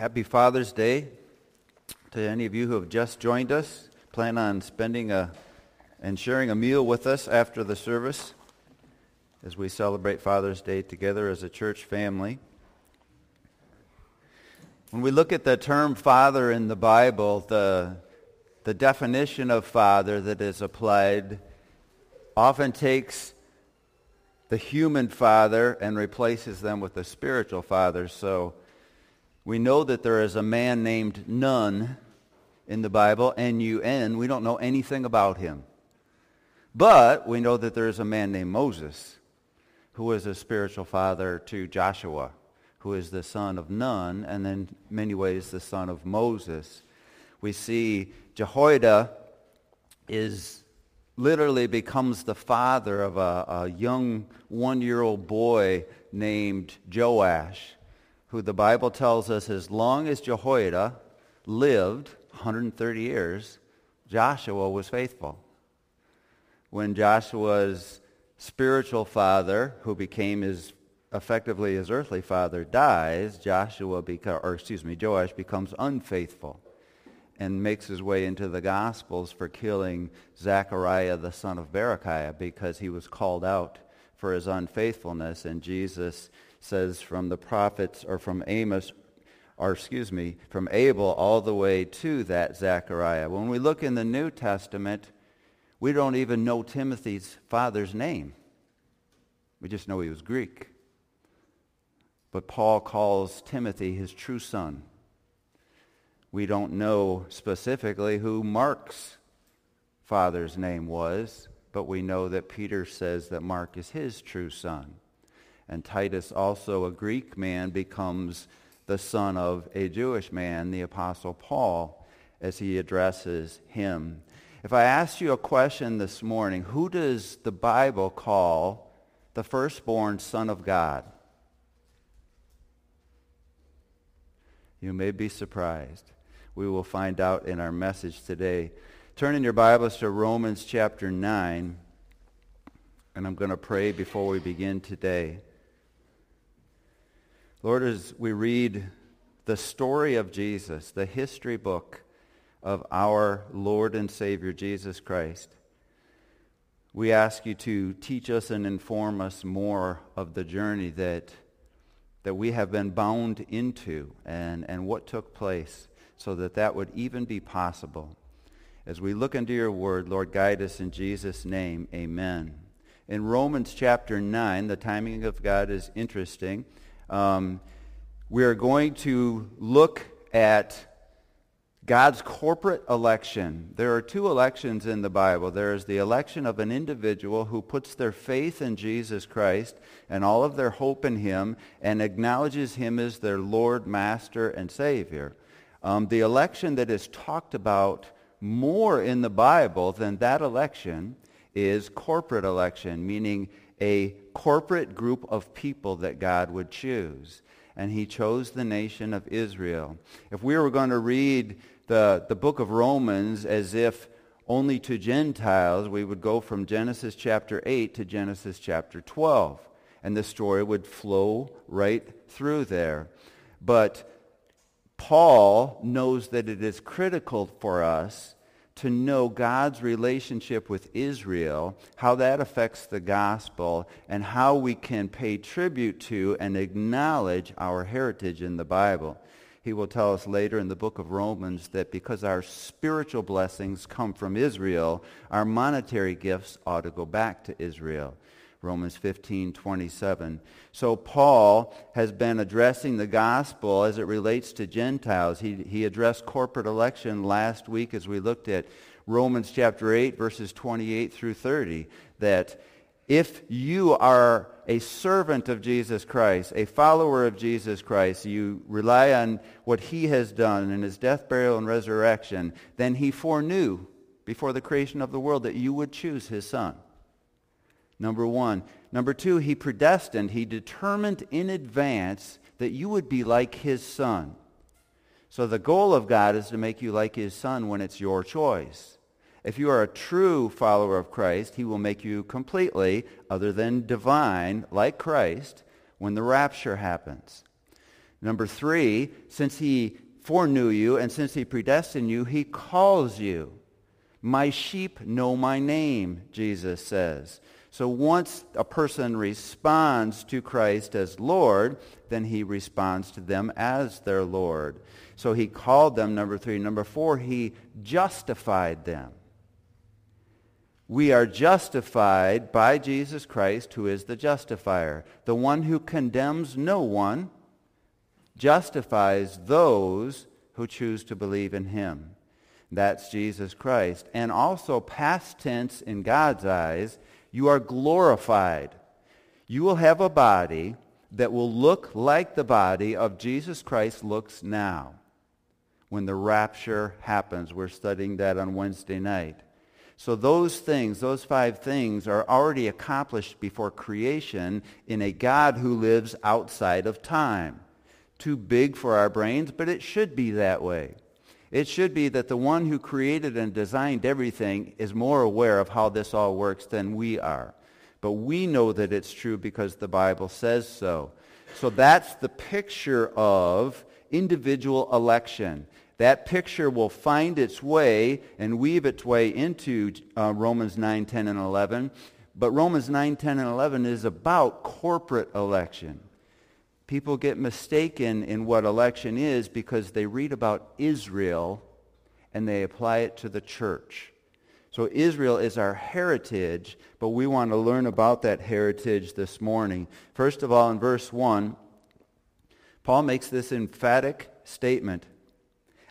Happy Father's Day to any of you who have just joined us. Plan on spending a, and sharing a meal with us after the service as we celebrate Father's Day together as a church family. When we look at the term father in the Bible, the, the definition of father that is applied often takes the human father and replaces them with the spiritual father. So we know that there is a man named Nun in the Bible, N-U-N. We don't know anything about him. But we know that there is a man named Moses who is a spiritual father to Joshua, who is the son of Nun, and in many ways the son of Moses. We see Jehoiada is literally becomes the father of a, a young one-year-old boy named Joash who the Bible tells us as long as Jehoiada lived 130 years, Joshua was faithful. When Joshua's spiritual father, who became his effectively his earthly father, dies, Joshua beca- or excuse me, Joash becomes unfaithful and makes his way into the Gospels for killing Zechariah the son of Berechiah because he was called out for his unfaithfulness. And Jesus says from the prophets or from Amos or excuse me, from Abel all the way to that Zechariah. When we look in the New Testament, we don't even know Timothy's father's name. We just know he was Greek. But Paul calls Timothy his true son. We don't know specifically who Mark's father's name was, but we know that Peter says that Mark is his true son. And Titus, also a Greek man, becomes the son of a Jewish man, the Apostle Paul, as he addresses him. If I ask you a question this morning, who does the Bible call the firstborn son of God? You may be surprised. We will find out in our message today. Turn in your Bibles to Romans chapter 9, and I'm going to pray before we begin today. Lord, as we read the story of Jesus, the history book of our Lord and Savior Jesus Christ, we ask you to teach us and inform us more of the journey that, that we have been bound into and, and what took place so that that would even be possible. As we look into your word, Lord, guide us in Jesus' name. Amen. In Romans chapter 9, the timing of God is interesting. Um, we are going to look at God's corporate election. There are two elections in the Bible. There is the election of an individual who puts their faith in Jesus Christ and all of their hope in him and acknowledges him as their Lord, Master, and Savior. Um, the election that is talked about more in the Bible than that election is corporate election, meaning a corporate group of people that God would choose. And he chose the nation of Israel. If we were going to read the, the book of Romans as if only to Gentiles, we would go from Genesis chapter 8 to Genesis chapter 12. And the story would flow right through there. But Paul knows that it is critical for us to know God's relationship with Israel, how that affects the gospel, and how we can pay tribute to and acknowledge our heritage in the Bible. He will tell us later in the book of Romans that because our spiritual blessings come from Israel, our monetary gifts ought to go back to Israel. Romans 15, 27. So Paul has been addressing the gospel as it relates to Gentiles. He, he addressed corporate election last week as we looked at Romans chapter 8, verses 28 through 30, that if you are a servant of Jesus Christ, a follower of Jesus Christ, you rely on what he has done in his death, burial, and resurrection, then he foreknew before the creation of the world that you would choose his son. Number one. Number two, he predestined, he determined in advance that you would be like his son. So the goal of God is to make you like his son when it's your choice. If you are a true follower of Christ, he will make you completely, other than divine, like Christ, when the rapture happens. Number three, since he foreknew you and since he predestined you, he calls you. My sheep know my name, Jesus says. So once a person responds to Christ as Lord, then he responds to them as their Lord. So he called them, number three. Number four, he justified them. We are justified by Jesus Christ, who is the justifier. The one who condemns no one justifies those who choose to believe in him. That's Jesus Christ. And also, past tense in God's eyes, you are glorified. You will have a body that will look like the body of Jesus Christ looks now when the rapture happens. We're studying that on Wednesday night. So those things, those five things are already accomplished before creation in a God who lives outside of time. Too big for our brains, but it should be that way. It should be that the one who created and designed everything is more aware of how this all works than we are. But we know that it's true because the Bible says so. So that's the picture of individual election. That picture will find its way and weave its way into uh, Romans 9, 10, and 11. But Romans 9, 10, and 11 is about corporate election. People get mistaken in what election is because they read about Israel and they apply it to the church. So Israel is our heritage, but we want to learn about that heritage this morning. First of all, in verse 1, Paul makes this emphatic statement.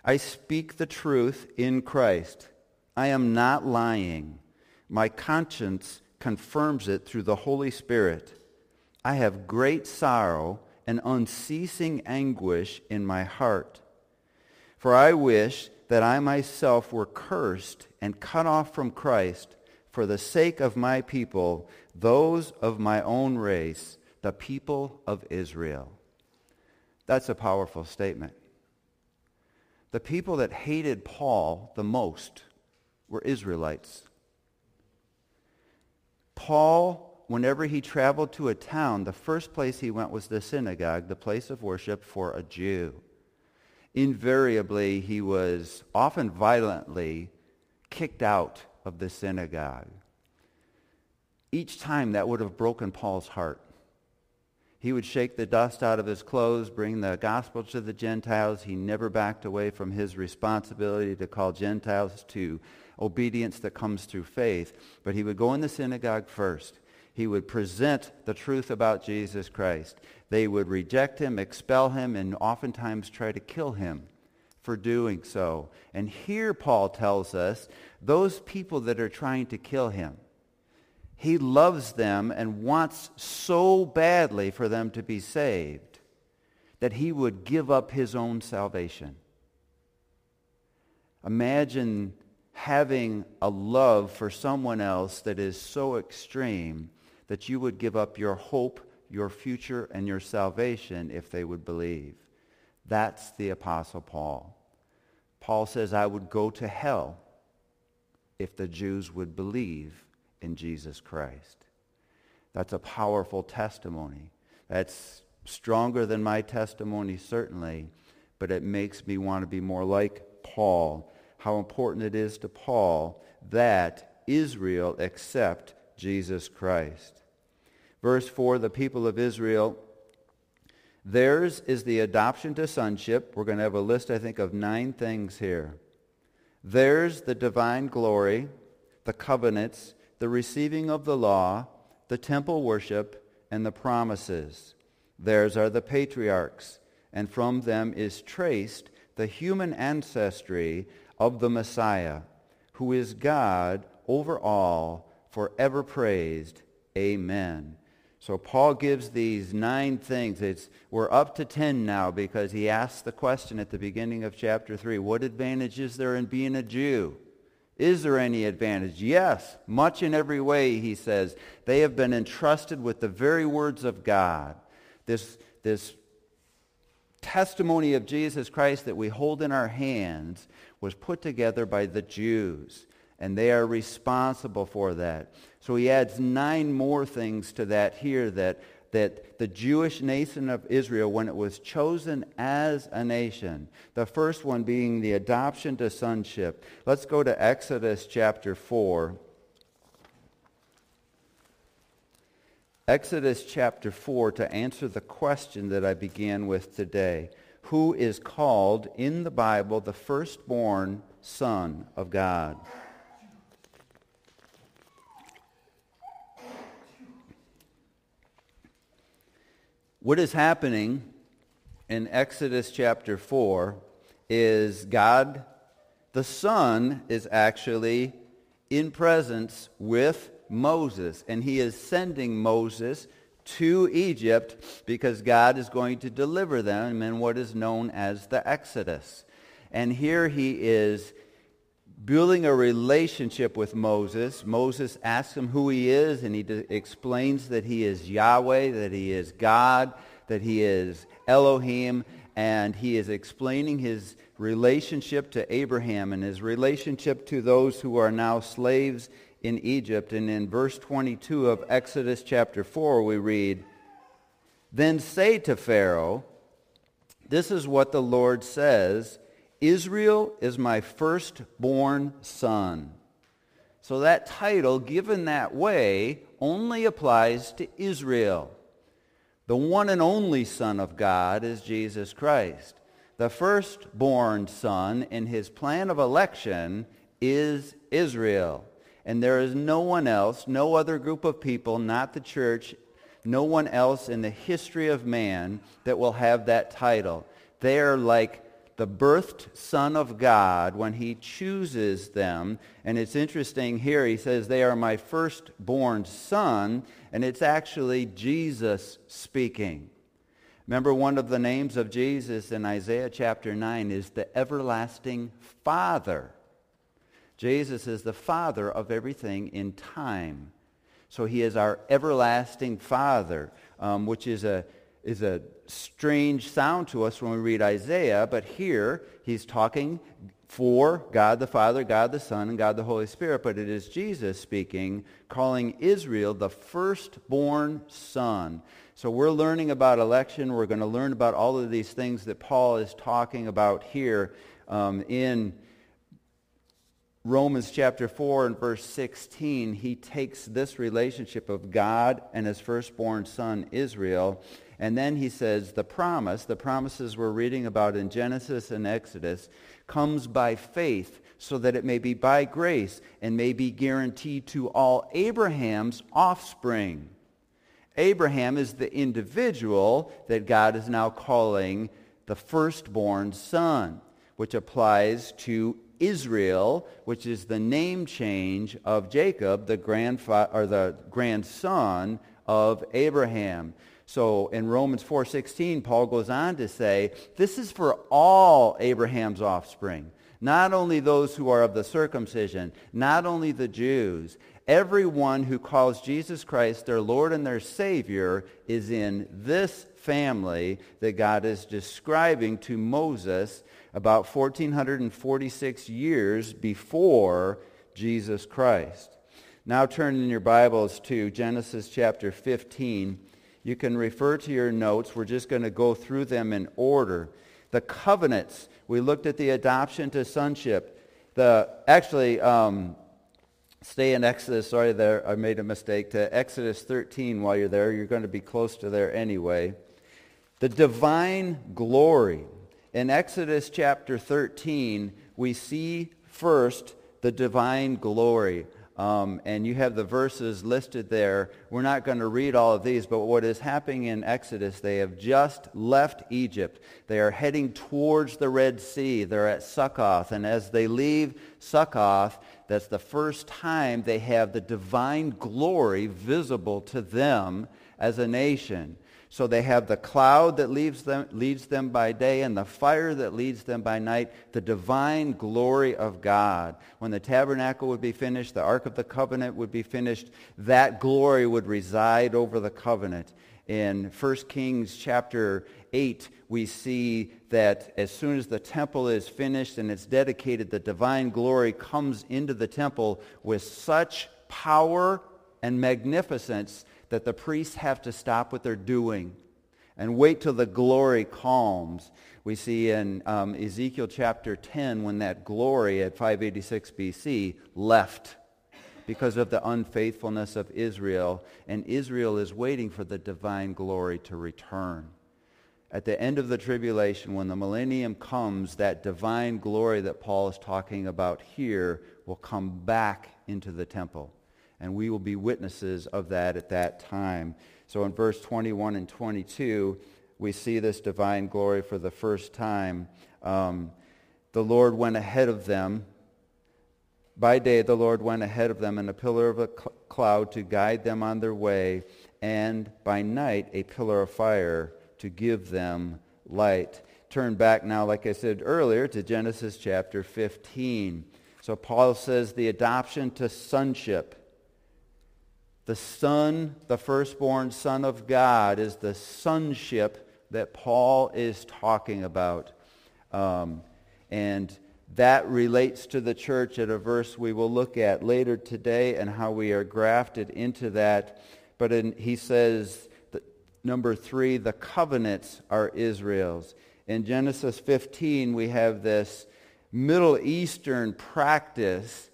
I speak the truth in Christ. I am not lying. My conscience confirms it through the Holy Spirit. I have great sorrow and unceasing anguish in my heart. For I wish that I myself were cursed and cut off from Christ for the sake of my people, those of my own race, the people of Israel. That's a powerful statement. The people that hated Paul the most were Israelites. Paul whenever he traveled to a town, the first place he went was the synagogue, the place of worship for a Jew. Invariably, he was often violently kicked out of the synagogue. Each time that would have broken Paul's heart. He would shake the dust out of his clothes, bring the gospel to the Gentiles. He never backed away from his responsibility to call Gentiles to obedience that comes through faith. But he would go in the synagogue first he would present the truth about Jesus Christ. They would reject him, expel him, and oftentimes try to kill him for doing so. And here Paul tells us those people that are trying to kill him, he loves them and wants so badly for them to be saved that he would give up his own salvation. Imagine having a love for someone else that is so extreme that you would give up your hope, your future, and your salvation if they would believe. That's the Apostle Paul. Paul says, I would go to hell if the Jews would believe in Jesus Christ. That's a powerful testimony. That's stronger than my testimony, certainly, but it makes me want to be more like Paul. How important it is to Paul that Israel accept Jesus Christ. Verse 4, the people of Israel, theirs is the adoption to sonship. We're going to have a list, I think, of nine things here. Theirs the divine glory, the covenants, the receiving of the law, the temple worship, and the promises. Theirs are the patriarchs, and from them is traced the human ancestry of the Messiah, who is God over all, forever praised. Amen. So Paul gives these nine things. It's, we're up to ten now because he asks the question at the beginning of chapter 3, what advantage is there in being a Jew? Is there any advantage? Yes, much in every way, he says. They have been entrusted with the very words of God. This, this testimony of Jesus Christ that we hold in our hands was put together by the Jews, and they are responsible for that. So he adds nine more things to that here that that the Jewish nation of Israel, when it was chosen as a nation, the first one being the adoption to sonship. Let's go to Exodus chapter 4. Exodus chapter 4 to answer the question that I began with today. Who is called in the Bible the firstborn son of God? What is happening in Exodus chapter 4 is God, the Son, is actually in presence with Moses. And he is sending Moses to Egypt because God is going to deliver them in what is known as the Exodus. And here he is building a relationship with Moses. Moses asks him who he is, and he explains that he is Yahweh, that he is God, that he is Elohim, and he is explaining his relationship to Abraham and his relationship to those who are now slaves in Egypt. And in verse 22 of Exodus chapter 4, we read, Then say to Pharaoh, This is what the Lord says, Israel is my firstborn son. So that title, given that way, only applies to Israel. The one and only Son of God is Jesus Christ. The firstborn son in his plan of election is Israel. And there is no one else, no other group of people, not the church, no one else in the history of man that will have that title. They are like the birthed Son of God when he chooses them. And it's interesting here, he says, they are my firstborn son, and it's actually Jesus speaking. Remember, one of the names of Jesus in Isaiah chapter 9 is the everlasting Father. Jesus is the Father of everything in time. So he is our everlasting Father, um, which is a, is a strange sound to us when we read Isaiah, but here he's talking for God the Father, God the Son, and God the Holy Spirit, but it is Jesus speaking, calling Israel the firstborn son. So we're learning about election. We're going to learn about all of these things that Paul is talking about here um, in Romans chapter 4 and verse 16. He takes this relationship of God and his firstborn son, Israel, and then he says the promise, the promises we're reading about in Genesis and Exodus, comes by faith so that it may be by grace and may be guaranteed to all Abraham's offspring. Abraham is the individual that God is now calling the firstborn son, which applies to Israel, which is the name change of Jacob, the grandfa- or the grandson of Abraham. So in Romans 4:16, Paul goes on to say, this is for all Abraham's offspring, not only those who are of the circumcision, not only the Jews. Everyone who calls Jesus Christ their Lord and their Savior is in this family that God is describing to Moses about 1446 years before Jesus Christ. Now turn in your Bibles to Genesis chapter 15 you can refer to your notes. We're just going to go through them in order. The covenants. We looked at the adoption to sonship. The actually um, stay in Exodus. Sorry, there I made a mistake. To Exodus 13 while you're there. You're going to be close to there anyway. The divine glory. In Exodus chapter 13, we see first the divine glory. Um, and you have the verses listed there. We're not going to read all of these, but what is happening in Exodus, they have just left Egypt. They are heading towards the Red Sea. They're at Succoth. And as they leave Succoth, that's the first time they have the divine glory visible to them as a nation. So they have the cloud that leads them, leads them by day and the fire that leads them by night, the divine glory of God. When the tabernacle would be finished, the Ark of the Covenant would be finished, that glory would reside over the covenant. In 1 Kings chapter 8, we see that as soon as the temple is finished and it's dedicated, the divine glory comes into the temple with such power and magnificence that the priests have to stop what they're doing and wait till the glory calms. We see in um, Ezekiel chapter 10 when that glory at 586 BC left because of the unfaithfulness of Israel, and Israel is waiting for the divine glory to return. At the end of the tribulation, when the millennium comes, that divine glory that Paul is talking about here will come back into the temple. And we will be witnesses of that at that time. So in verse 21 and 22, we see this divine glory for the first time. Um, the Lord went ahead of them by day the Lord went ahead of them in a pillar of a cl- cloud to guide them on their way, and by night a pillar of fire to give them light. Turn back now, like I said earlier, to Genesis chapter 15. So Paul says the adoption to sonship. The son, the firstborn son of God, is the sonship that Paul is talking about. Um, and that relates to the church at a verse we will look at later today and how we are grafted into that. But in, he says, that, number three, the covenants are Israel's. In Genesis 15, we have this Middle Eastern practice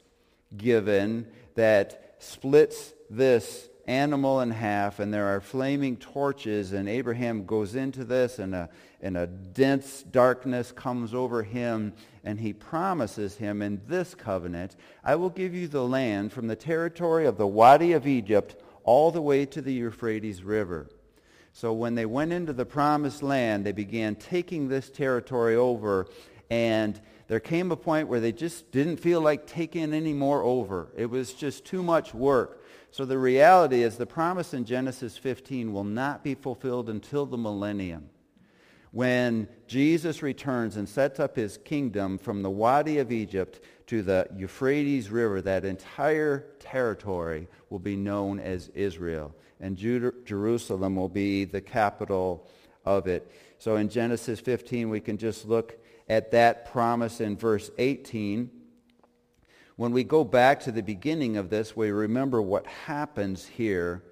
given that splits this animal in half, and there are flaming torches, and Abraham goes into this, and a, and a dense darkness comes over him, and he promises him in this covenant, I will give you the land from the territory of the Wadi of Egypt all the way to the Euphrates River. So when they went into the promised land, they began taking this territory over, and there came a point where they just didn't feel like taking any more over. It was just too much work. So the reality is the promise in Genesis 15 will not be fulfilled until the millennium. When Jesus returns and sets up his kingdom from the Wadi of Egypt to the Euphrates River, that entire territory will be known as Israel. And Jerusalem will be the capital of it. So in Genesis 15, we can just look at that promise in verse 18 when we go back to the beginning of this, we remember what happens here.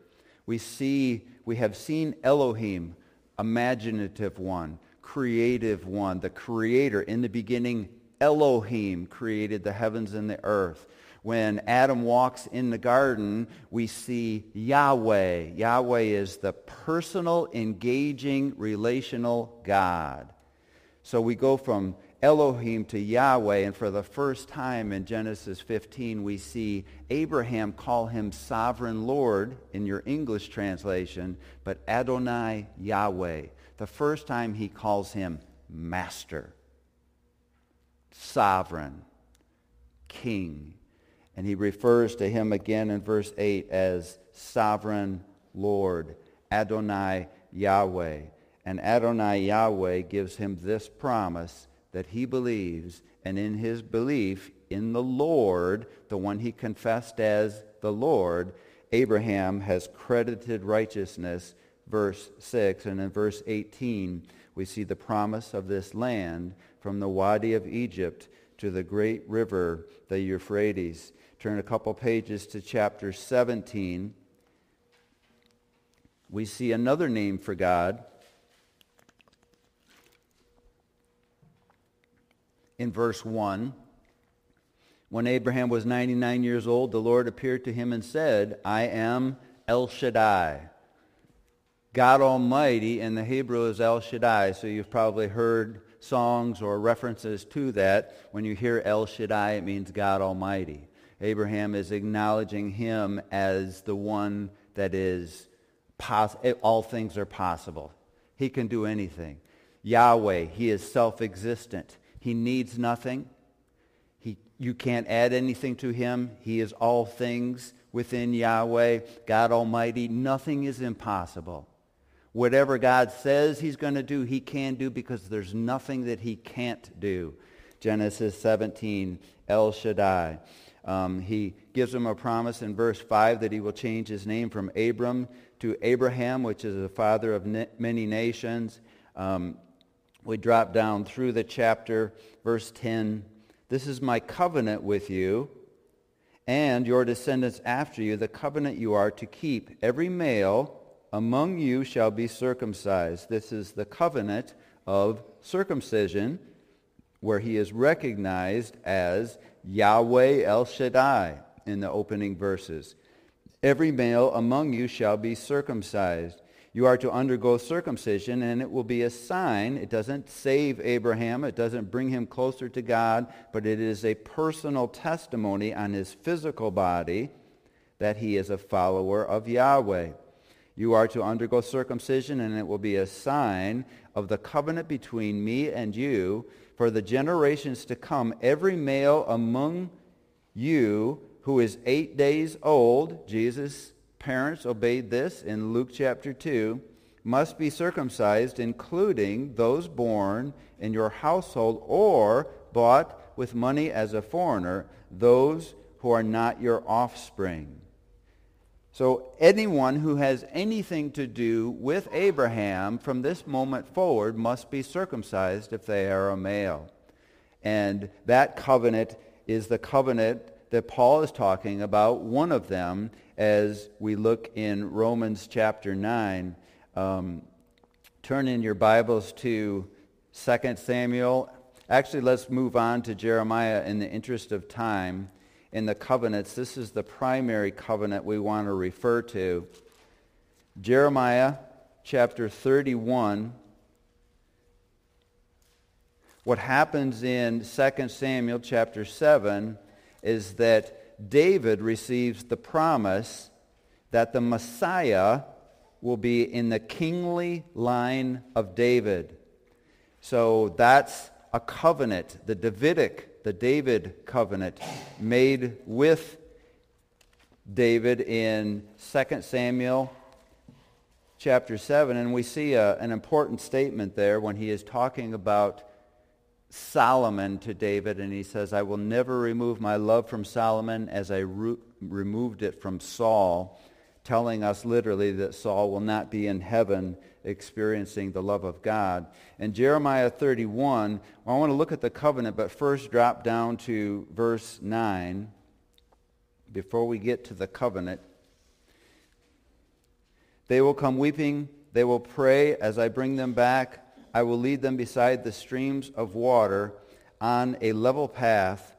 We see, we have seen Elohim, imaginative one, creative one, the creator. In the beginning, Elohim created the heavens and the earth. When Adam walks in the garden, we see Yahweh. Yahweh is the personal, engaging, relational God. So we go from Elohim to Yahweh. And for the first time in Genesis 15, we see Abraham call him sovereign Lord in your English translation, but Adonai Yahweh. The first time he calls him master, sovereign, king. And he refers to him again in verse 8 as sovereign Lord, Adonai Yahweh. And Adonai Yahweh gives him this promise that he believes, and in his belief in the Lord, the one he confessed as the Lord, Abraham has credited righteousness, verse 6. And in verse 18, we see the promise of this land from the Wadi of Egypt to the great river, the Euphrates. Turn a couple pages to chapter 17. We see another name for God, in verse 1. When Abraham was 99 years old, the Lord appeared to him and said, I am El Shaddai. God Almighty in the Hebrew is El Shaddai, so you've probably heard songs or references to that. When you hear El Shaddai, it means God Almighty. Abraham is acknowledging him as the one that is, all things are possible. He can do anything. Yahweh, he is self-existent. He needs nothing. He, you can't add anything to him. He is all things within Yahweh, God Almighty. Nothing is impossible. Whatever God says he's going to do, he can do because there's nothing that he can't do. Genesis 17, El Shaddai. Um, he gives him a promise in verse 5 that he will change his name from Abram to Abraham, which is the father of many nations. Um, we drop down through the chapter, verse 10. This is my covenant with you and your descendants after you, the covenant you are to keep. Every male among you shall be circumcised. This is the covenant of circumcision, where he is recognized as Yahweh El Shaddai in the opening verses. Every male among you shall be circumcised. You are to undergo circumcision, and it will be a sign. It doesn't save Abraham. It doesn't bring him closer to God, but it is a personal testimony on his physical body that he is a follower of Yahweh. You are to undergo circumcision, and it will be a sign of the covenant between me and you for the generations to come. Every male among you who is eight days old, Jesus parents obeyed this in Luke chapter 2, must be circumcised, including those born in your household or bought with money as a foreigner, those who are not your offspring. So anyone who has anything to do with Abraham from this moment forward must be circumcised if they are a male. And that covenant is the covenant that Paul is talking about. One of them as we look in Romans chapter 9. Um, turn in your Bibles to 2 Samuel. Actually, let's move on to Jeremiah in the interest of time. In the covenants, this is the primary covenant we want to refer to. Jeremiah chapter 31. What happens in 2 Samuel chapter 7 is that David receives the promise that the Messiah will be in the kingly line of David. So that's a covenant, the Davidic, the David covenant made with David in 2 Samuel chapter 7. And we see a, an important statement there when he is talking about Solomon to David, and he says, I will never remove my love from Solomon as I re- removed it from Saul, telling us literally that Saul will not be in heaven experiencing the love of God. In Jeremiah 31, I want to look at the covenant, but first drop down to verse 9 before we get to the covenant. They will come weeping. They will pray as I bring them back. I will lead them beside the streams of water on a level path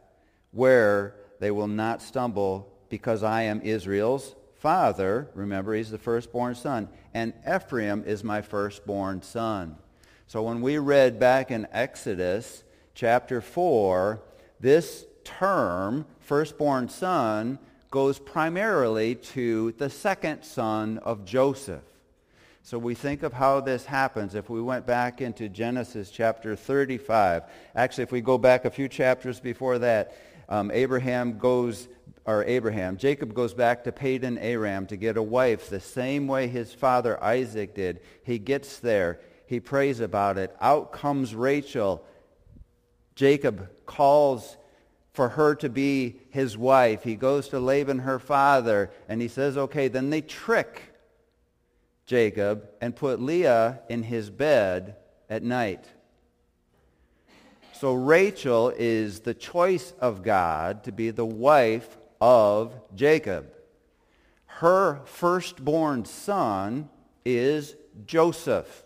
where they will not stumble because I am Israel's father. Remember, he's the firstborn son. And Ephraim is my firstborn son. So when we read back in Exodus chapter 4, this term, firstborn son, goes primarily to the second son of Joseph. So we think of how this happens. If we went back into Genesis chapter 35, actually if we go back a few chapters before that, um, Abraham goes, or Abraham, Jacob goes back to Padan Aram to get a wife the same way his father Isaac did. He gets there. He prays about it. Out comes Rachel. Jacob calls for her to be his wife. He goes to Laban, her father, and he says, okay, then they trick Jacob and put Leah in his bed at night. So Rachel is the choice of God to be the wife of Jacob. Her firstborn son is Joseph.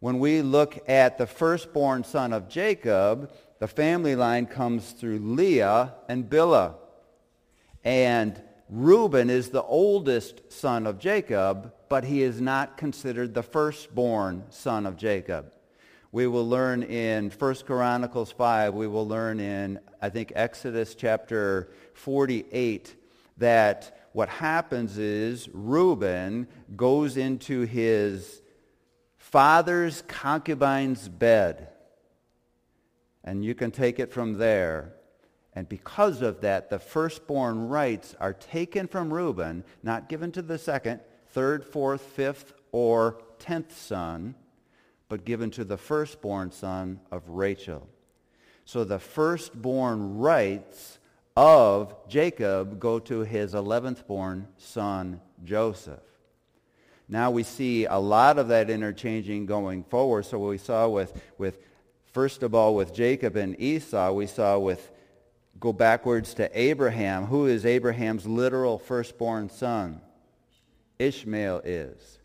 When we look at the firstborn son of Jacob, the family line comes through Leah and Bilhah. And Reuben is the oldest son of Jacob, but he is not considered the firstborn son of Jacob. We will learn in 1 Chronicles 5, we will learn in, I think, Exodus chapter 48, that what happens is Reuben goes into his father's concubine's bed. And you can take it from there. And because of that, the firstborn rights are taken from Reuben, not given to the second, third, fourth, fifth, or tenth son, but given to the firstborn son of Rachel. So the firstborn rights of Jacob go to his eleventh born son, Joseph. Now we see a lot of that interchanging going forward. So we saw with, with first of all, with Jacob and Esau, we saw with go backwards to Abraham. Who is Abraham's literal firstborn son? Ishmael is.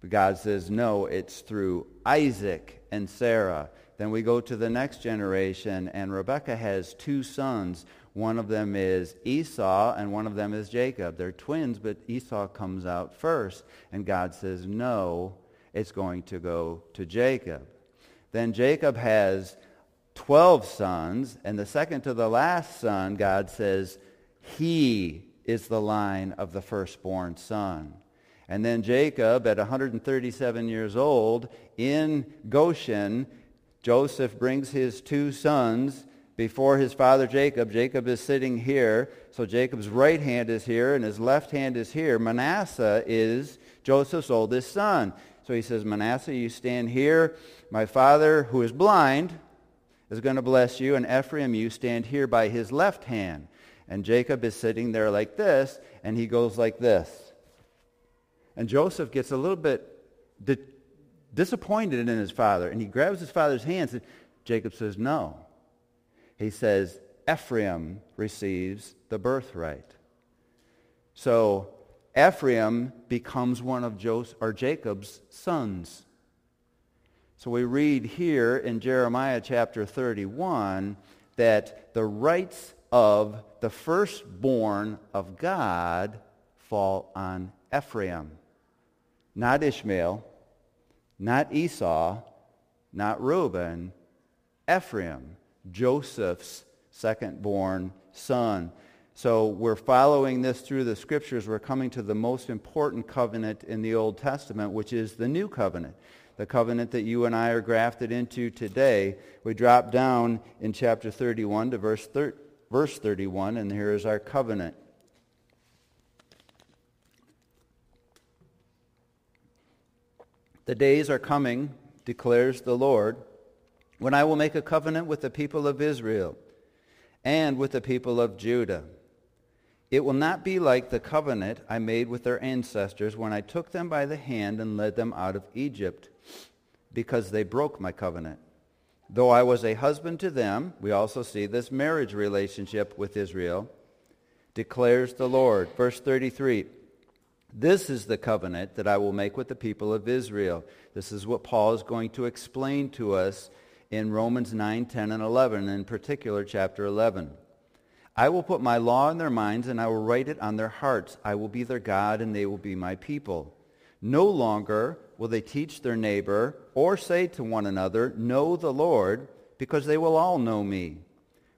But God says, no, it's through Isaac and Sarah. Then we go to the next generation, and Rebekah has two sons. One of them is Esau, and one of them is Jacob. They're twins, but Esau comes out first. And God says, no, it's going to go to Jacob. Then Jacob has 12 sons, and the second to the last son, God says, he is the line of the firstborn son. And then Jacob, at 137 years old, in Goshen, Joseph brings his two sons before his father Jacob. Jacob is sitting here. So Jacob's right hand is here and his left hand is here. Manasseh is Joseph's oldest son. So he says, Manasseh, you stand here. My father, who is blind, is going to bless you. And Ephraim, you stand here by his left hand. And Jacob is sitting there like this, and he goes like this. And Joseph gets a little bit di- disappointed in his father, and he grabs his father's hands, and Jacob says, no. He says, Ephraim receives the birthright. So Ephraim becomes one of Joseph, or Jacob's sons. So we read here in Jeremiah chapter 31 that the rights of the firstborn of God fall on Ephraim, not Ishmael, not Esau, not Reuben, Ephraim, Joseph's second-born son. So we're following this through the scriptures. We're coming to the most important covenant in the Old Testament, which is the new covenant the covenant that you and I are grafted into today. We drop down in chapter 31 to verse, thir- verse 31, and here is our covenant. The days are coming, declares the Lord, when I will make a covenant with the people of Israel and with the people of Judah. It will not be like the covenant I made with their ancestors when I took them by the hand and led them out of Egypt because they broke my covenant. Though I was a husband to them, we also see this marriage relationship with Israel, declares the Lord. Verse 33, this is the covenant that I will make with the people of Israel. This is what Paul is going to explain to us in Romans 9, 10, and 11, in particular chapter 11. I will put my law in their minds and I will write it on their hearts. I will be their God and they will be my people. No longer will they teach their neighbor or say to one another, Know the Lord, because they will all know me.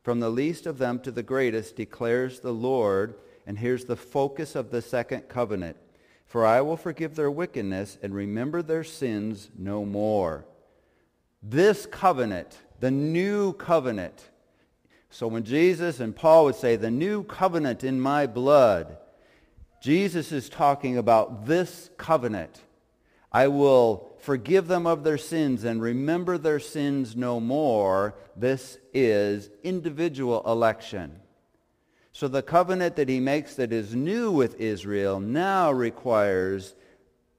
From the least of them to the greatest declares the Lord. And here's the focus of the second covenant. For I will forgive their wickedness and remember their sins no more. This covenant, the new covenant. So when Jesus and Paul would say, the new covenant in my blood, Jesus is talking about this covenant. I will forgive them of their sins and remember their sins no more. This is individual election. So the covenant that he makes that is new with Israel now requires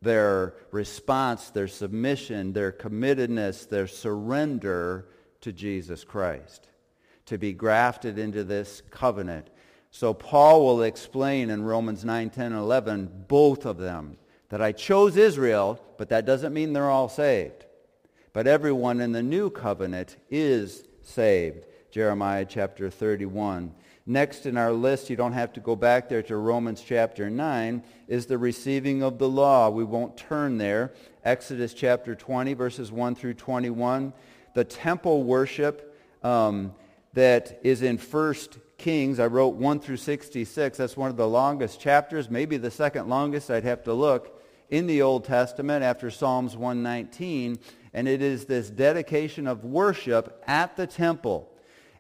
their response, their submission, their committedness, their surrender to Jesus Christ, to be grafted into this covenant. So Paul will explain in Romans 9, 10, and 11, both of them, that I chose Israel, but that doesn't mean they're all saved. But everyone in the new covenant is saved. Jeremiah chapter 31. Next in our list, you don't have to go back there to Romans chapter 9, is the receiving of the law. We won't turn there. Exodus chapter 20, verses 1 through 21. The temple worship um, that is in 1 Kings. I wrote 1 through 66. That's one of the longest chapters, maybe the second longest. I'd have to look in the Old Testament after Psalms 119. And it is this dedication of worship at the temple.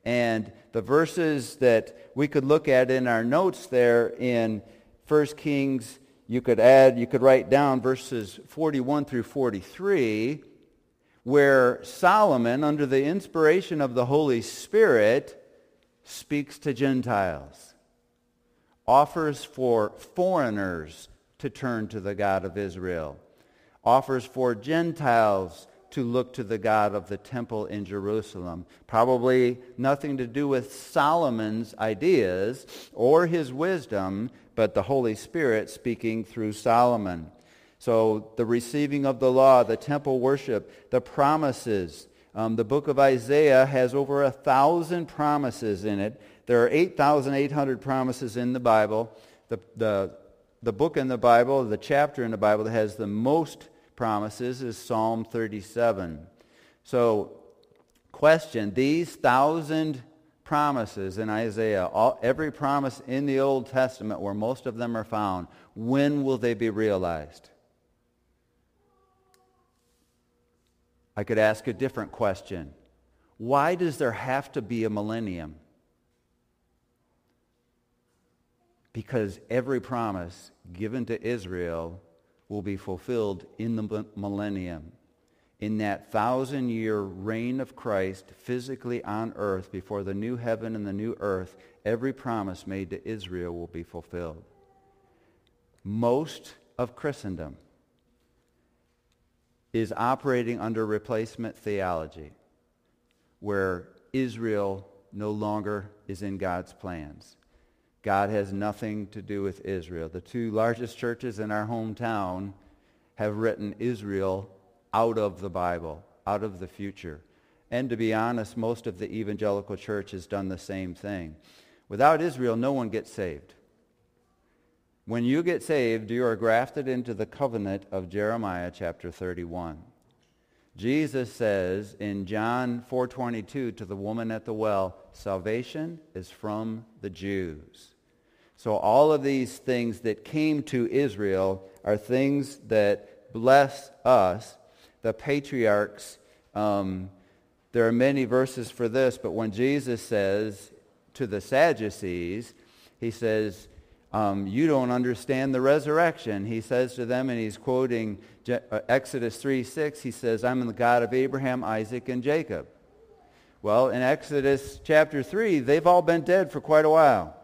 And the verses that we could look at in our notes there in 1 Kings, you could add, you could write down verses 41 through 43, where Solomon, under the inspiration of the Holy Spirit, speaks to Gentiles, offers for foreigners to turn to the God of Israel, offers for Gentiles to look to the God of the temple in Jerusalem. Probably nothing to do with Solomon's ideas or his wisdom, but the Holy Spirit speaking through Solomon. So the receiving of the law, the temple worship, the promises. Um, the book of Isaiah has over a thousand promises in it. There are 8,800 promises in the Bible. The, the, the book in the Bible, the chapter in the Bible that has the most promises is Psalm 37. So, question, these thousand promises in Isaiah, all, every promise in the Old Testament where most of them are found, when will they be realized? I could ask a different question. Why does there have to be a millennium? Because every promise given to Israel will be fulfilled in the millennium. In that thousand-year reign of Christ physically on earth before the new heaven and the new earth, every promise made to Israel will be fulfilled. Most of Christendom is operating under replacement theology where Israel no longer is in God's plans. God has nothing to do with Israel. The two largest churches in our hometown have written Israel out of the Bible, out of the future. And to be honest, most of the evangelical church has done the same thing. Without Israel, no one gets saved. When you get saved, you are grafted into the covenant of Jeremiah chapter 31. Jesus says in John 4:22 to the woman at the well, salvation is from the Jews. So all of these things that came to Israel are things that bless us. The patriarchs, um, there are many verses for this, but when Jesus says to the Sadducees, he says, um, you don't understand the resurrection. He says to them, and he's quoting Je- uh, Exodus 3, 6, he says, I'm the God of Abraham, Isaac, and Jacob. Well, in Exodus chapter 3, they've all been dead for quite a while.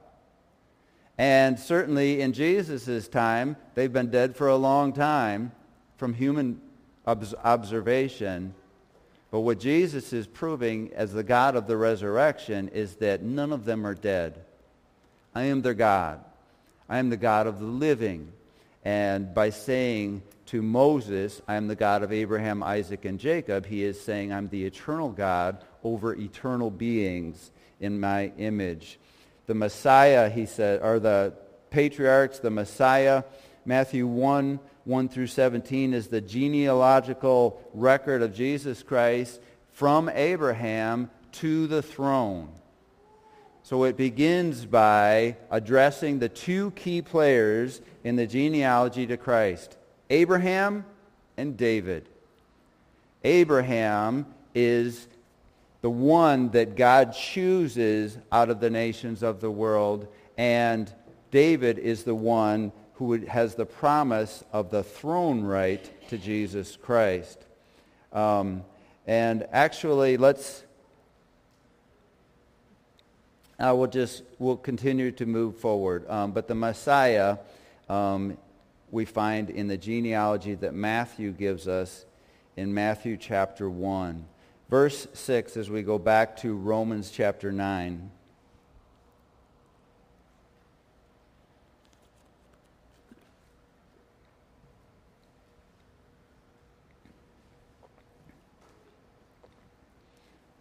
And certainly in Jesus' time, they've been dead for a long time from human observation. But what Jesus is proving as the God of the resurrection is that none of them are dead. I am their God. I am the God of the living. And by saying to Moses, I am the God of Abraham, Isaac, and Jacob, he is saying, I'm the eternal God over eternal beings in my image the Messiah, he said, or the patriarchs, the Messiah. Matthew 1, 1 through 17 is the genealogical record of Jesus Christ from Abraham to the throne. So it begins by addressing the two key players in the genealogy to Christ, Abraham and David. Abraham is the one that God chooses out of the nations of the world. And David is the one who has the promise of the throne right to Jesus Christ. Um, and actually, let's, I will just, we'll continue to move forward. Um, but the Messiah, um, we find in the genealogy that Matthew gives us in Matthew chapter 1. Verse 6 as we go back to Romans chapter 9.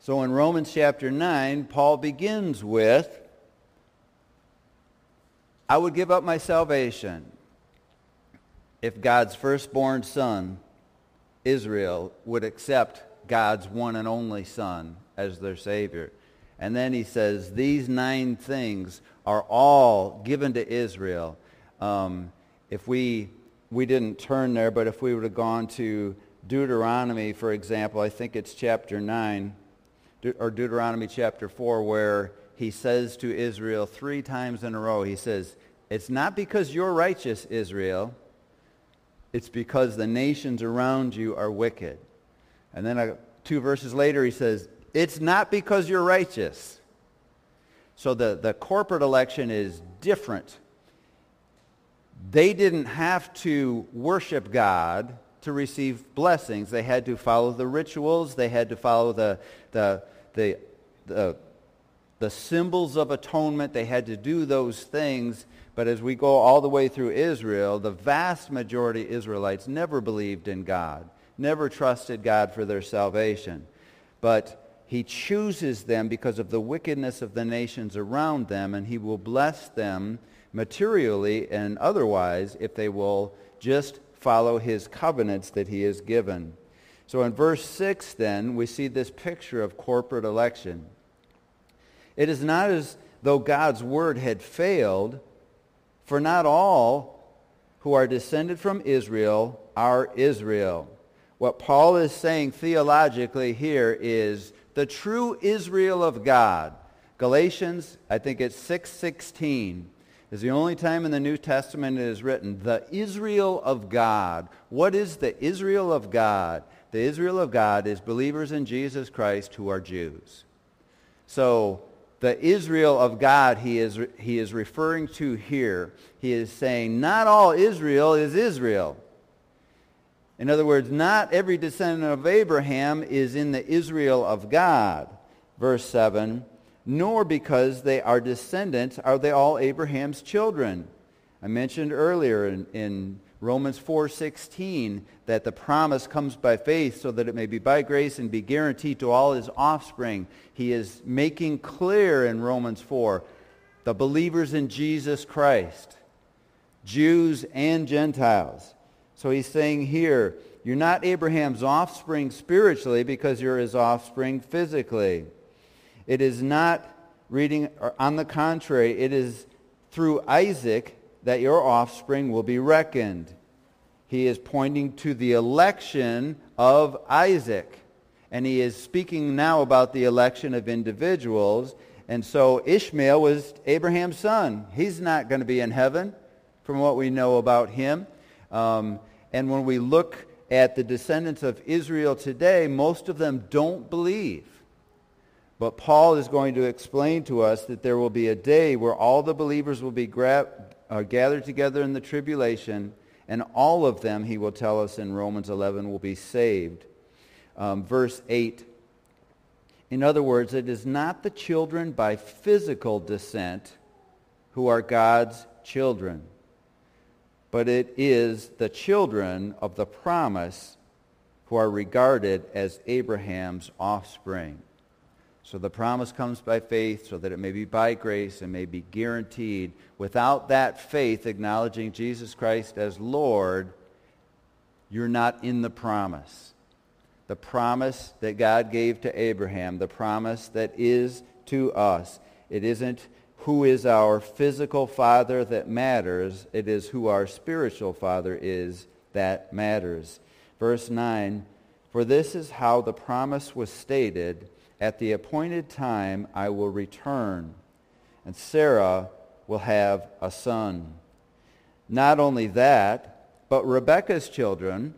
So in Romans chapter 9, Paul begins with, I would give up my salvation if God's firstborn son, Israel, would accept God's one and only Son as their Savior. And then he says, these nine things are all given to Israel. Um, if we, we didn't turn there, but if we would have gone to Deuteronomy, for example, I think it's chapter 9, or Deuteronomy chapter 4, where he says to Israel three times in a row, he says, it's not because you're righteous, Israel. It's because the nations around you are wicked. And then a, two verses later, he says, it's not because you're righteous. So the, the corporate election is different. They didn't have to worship God to receive blessings. They had to follow the rituals. They had to follow the, the, the, the, the symbols of atonement. They had to do those things. But as we go all the way through Israel, the vast majority of Israelites never believed in God, never trusted God for their salvation. But he chooses them because of the wickedness of the nations around them, and he will bless them materially and otherwise if they will just follow his covenants that he has given. So in verse 6 then, we see this picture of corporate election. It is not as though God's word had failed, for not all who are descended from Israel are Israel. What Paul is saying theologically here is the true Israel of God. Galatians, I think it's 616, is the only time in the New Testament it is written, the Israel of God. What is the Israel of God? The Israel of God is believers in Jesus Christ who are Jews. So the Israel of God he is, he is referring to here, he is saying not all Israel is Israel. In other words, not every descendant of Abraham is in the Israel of God. Verse 7, nor because they are descendants are they all Abraham's children. I mentioned earlier in, in Romans 4:16 that the promise comes by faith so that it may be by grace and be guaranteed to all his offspring. He is making clear in Romans 4 the believers in Jesus Christ, Jews and Gentiles. So he's saying here, you're not Abraham's offspring spiritually because you're his offspring physically. It is not reading, on the contrary, it is through Isaac that your offspring will be reckoned. He is pointing to the election of Isaac. And he is speaking now about the election of individuals. And so Ishmael was Abraham's son. He's not going to be in heaven from what we know about him. Um, and when we look at the descendants of Israel today, most of them don't believe. But Paul is going to explain to us that there will be a day where all the believers will be gra- uh, gathered together in the tribulation, and all of them, he will tell us in Romans 11, will be saved. Um, verse 8. In other words, it is not the children by physical descent who are God's children but it is the children of the promise who are regarded as Abraham's offspring. So the promise comes by faith so that it may be by grace and may be guaranteed. Without that faith, acknowledging Jesus Christ as Lord, you're not in the promise. The promise that God gave to Abraham, the promise that is to us. It isn't who is our physical father that matters. It is who our spiritual father is that matters. Verse 9, For this is how the promise was stated, At the appointed time I will return, and Sarah will have a son. Not only that, but Rebekah's children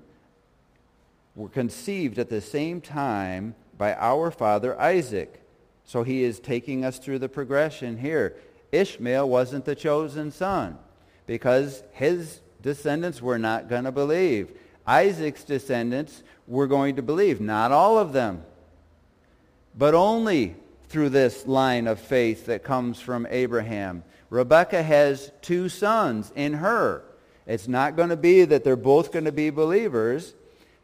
were conceived at the same time by our father Isaac. So he is taking us through the progression here. Ishmael wasn't the chosen son because his descendants were not going to believe. Isaac's descendants were going to believe. Not all of them, but only through this line of faith that comes from Abraham. Rebekah has two sons in her. It's not going to be that they're both going to be believers.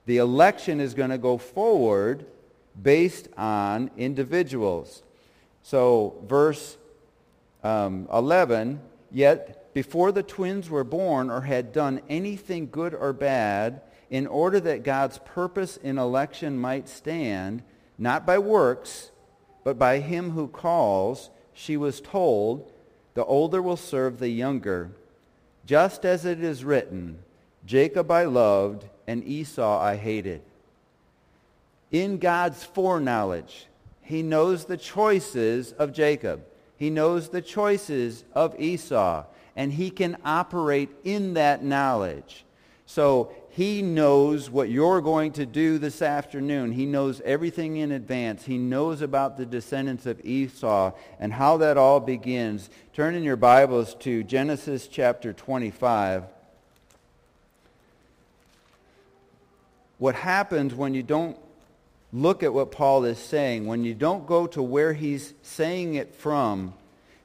The election is going to go forward based on individuals. So verse um, 11, yet before the twins were born or had done anything good or bad, in order that God's purpose in election might stand, not by works, but by him who calls, she was told, the older will serve the younger. Just as it is written, Jacob I loved, and Esau I hated in God's foreknowledge. He knows the choices of Jacob. He knows the choices of Esau. And he can operate in that knowledge. So he knows what you're going to do this afternoon. He knows everything in advance. He knows about the descendants of Esau and how that all begins. Turn in your Bibles to Genesis chapter 25. what happens when you don't look at what Paul is saying, when you don't go to where he's saying it from,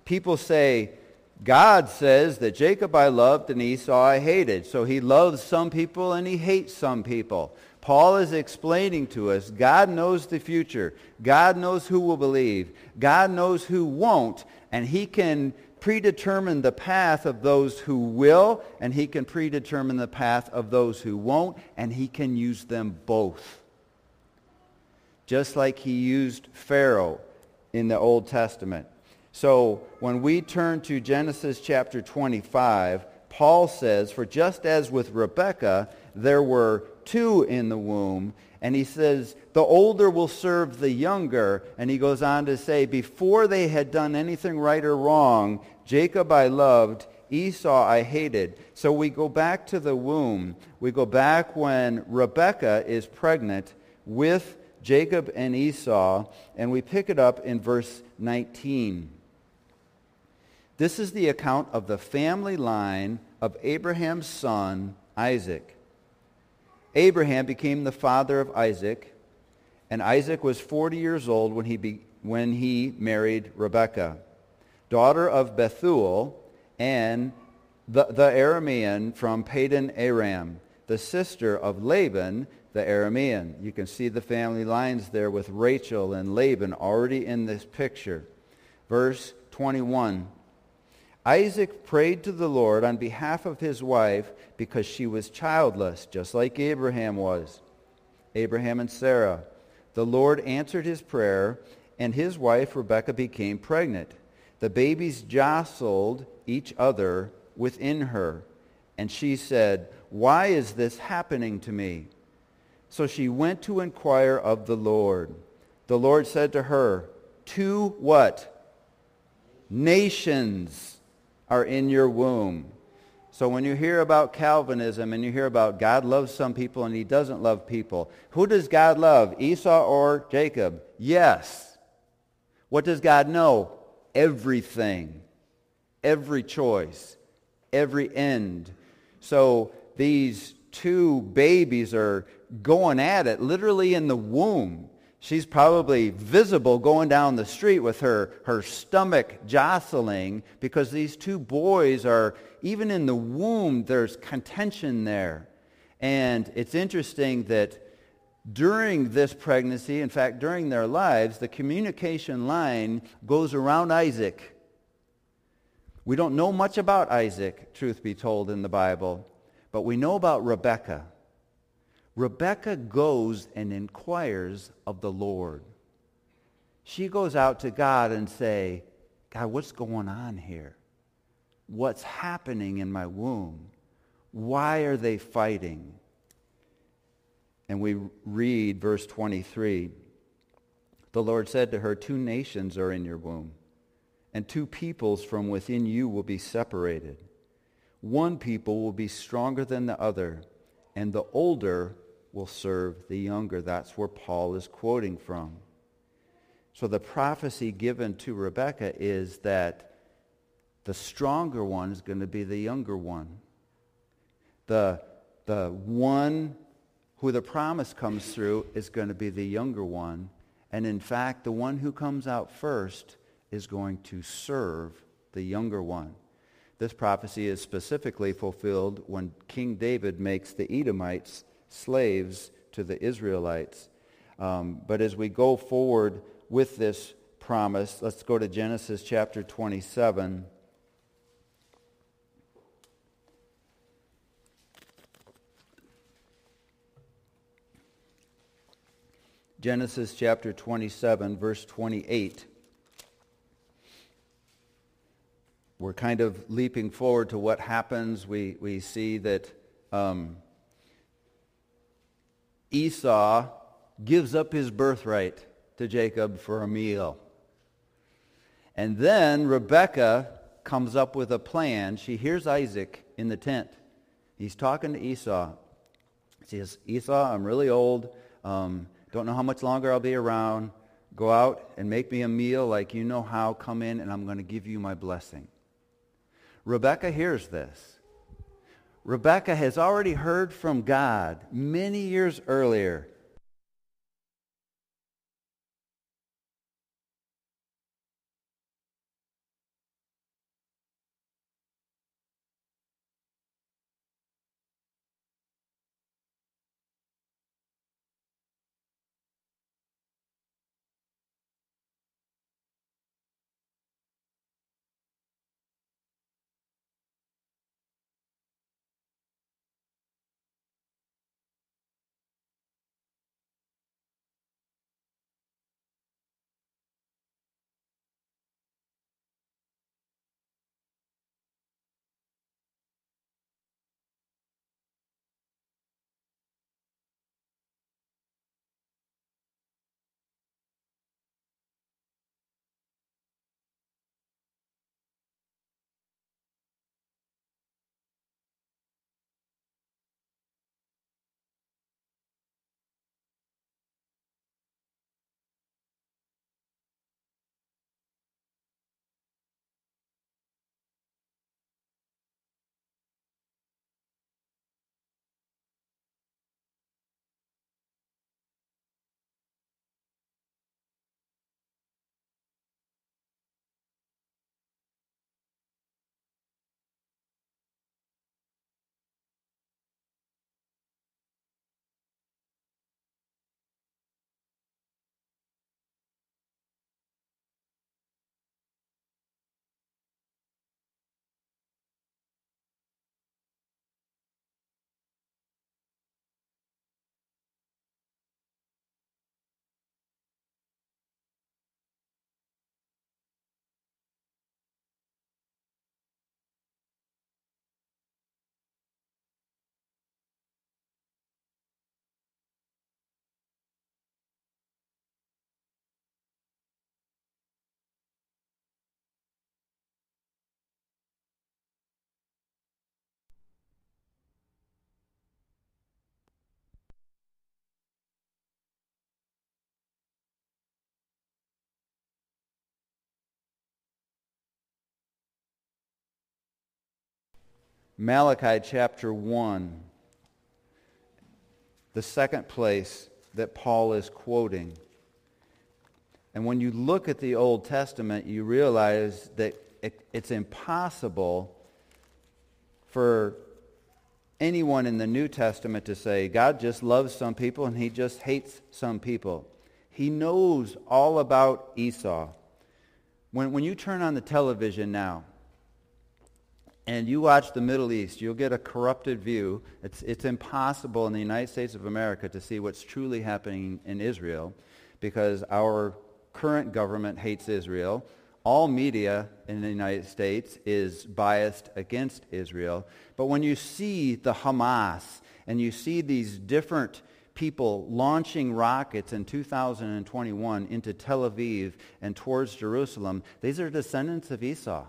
people say, God says that Jacob I loved and Esau I hated. So he loves some people and he hates some people. Paul is explaining to us God knows the future. God knows who will believe. God knows who won't. And he can predetermine the path of those who will, and he can predetermine the path of those who won't, and he can use them both. Just like he used Pharaoh in the Old Testament. So when we turn to Genesis chapter 25, Paul says, For just as with Rebekah, there were two in the womb, and he says, the older will serve the younger. And he goes on to say, before they had done anything right or wrong, Jacob I loved, Esau I hated. So we go back to the womb. We go back when Rebekah is pregnant with Jacob and Esau, and we pick it up in verse 19. This is the account of the family line of Abraham's son, Isaac. Abraham became the father of Isaac, and Isaac was 40 years old when he, be, when he married Rebekah, daughter of Bethuel and the, the Aramean from Padan Aram, the sister of Laban the Aramean. You can see the family lines there with Rachel and Laban already in this picture. Verse 21. Isaac prayed to the Lord on behalf of his wife because she was childless, just like Abraham was. Abraham and Sarah. The Lord answered his prayer, and his wife Rebekah became pregnant. The babies jostled each other within her, and she said, Why is this happening to me? So she went to inquire of the Lord. The Lord said to her, To what? Nations are in your womb. So when you hear about Calvinism and you hear about God loves some people and he doesn't love people, who does God love, Esau or Jacob? Yes. What does God know? Everything. Every choice. Every end. So these two babies are going at it literally in the womb. She's probably visible going down the street with her, her stomach jostling because these two boys are, even in the womb, there's contention there. And it's interesting that during this pregnancy, in fact, during their lives, the communication line goes around Isaac. We don't know much about Isaac, truth be told, in the Bible, but we know about Rebekah. Rebecca goes and inquires of the Lord. She goes out to God and say, God, what's going on here? What's happening in my womb? Why are they fighting? And we read verse 23. The Lord said to her, Two nations are in your womb, and two peoples from within you will be separated. One people will be stronger than the other, and the older will serve the younger. That's where Paul is quoting from. So the prophecy given to Rebekah is that the stronger one is going to be the younger one. The, the one who the promise comes through is going to be the younger one. And in fact, the one who comes out first is going to serve the younger one. This prophecy is specifically fulfilled when King David makes the Edomites slaves to the Israelites. Um, but as we go forward with this promise, let's go to Genesis chapter 27. Genesis chapter 27, verse 28. We're kind of leaping forward to what happens. We, we see that um, Esau gives up his birthright to Jacob for a meal. And then Rebekah comes up with a plan. She hears Isaac in the tent. He's talking to Esau. She says, Esau, I'm really old. Um, don't know how much longer I'll be around. Go out and make me a meal like you know how. Come in and I'm going to give you my blessing. Rebekah hears this. Rebecca has already heard from God many years earlier Malachi chapter 1, the second place that Paul is quoting. And when you look at the Old Testament, you realize that it, it's impossible for anyone in the New Testament to say, God just loves some people and he just hates some people. He knows all about Esau. When, when you turn on the television now, and you watch the Middle East, you'll get a corrupted view. It's, it's impossible in the United States of America to see what's truly happening in Israel because our current government hates Israel. All media in the United States is biased against Israel. But when you see the Hamas and you see these different people launching rockets in 2021 into Tel Aviv and towards Jerusalem, these are descendants of Esau.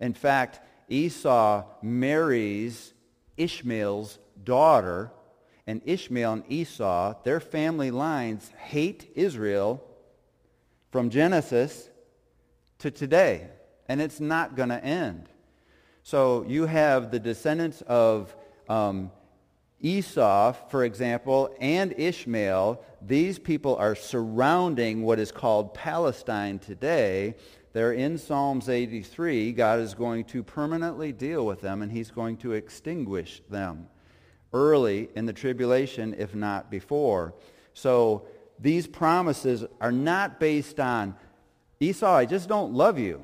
In fact, Esau marries Ishmael's daughter, and Ishmael and Esau, their family lines, hate Israel from Genesis to today. And it's not going to end. So you have the descendants of um, Esau, for example, and Ishmael. These people are surrounding what is called Palestine today they're in Psalms 83. God is going to permanently deal with them, and he's going to extinguish them early in the tribulation, if not before. So these promises are not based on Esau, I just don't love you.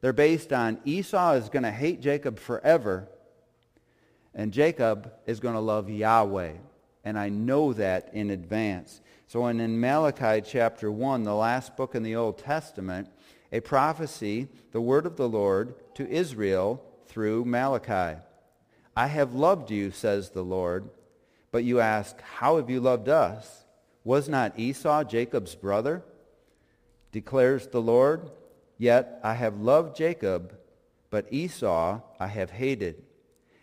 They're based on Esau is going to hate Jacob forever, and Jacob is going to love Yahweh. And I know that in advance. So in, in Malachi chapter 1, the last book in the Old Testament, a prophecy, the word of the Lord, to Israel through Malachi. I have loved you, says the Lord. But you ask, how have you loved us? Was not Esau Jacob's brother? Declares the Lord. Yet I have loved Jacob, but Esau I have hated.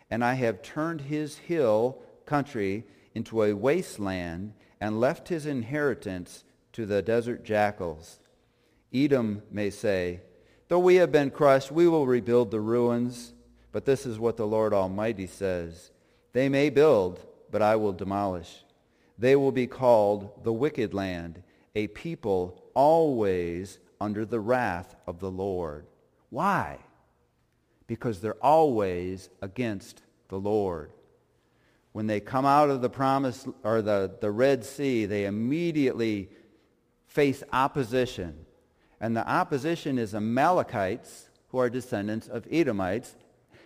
And I have turned his hill country into a wasteland and left his inheritance to the desert jackals. Edom may say, Though we have been crushed, we will rebuild the ruins. But this is what the Lord Almighty says. They may build, but I will demolish. They will be called the wicked land, a people always under the wrath of the Lord. Why? Because they're always against the Lord. When they come out of the promise or the, the Red Sea, they immediately face opposition. And the opposition is Amalekites, who are descendants of Edomites.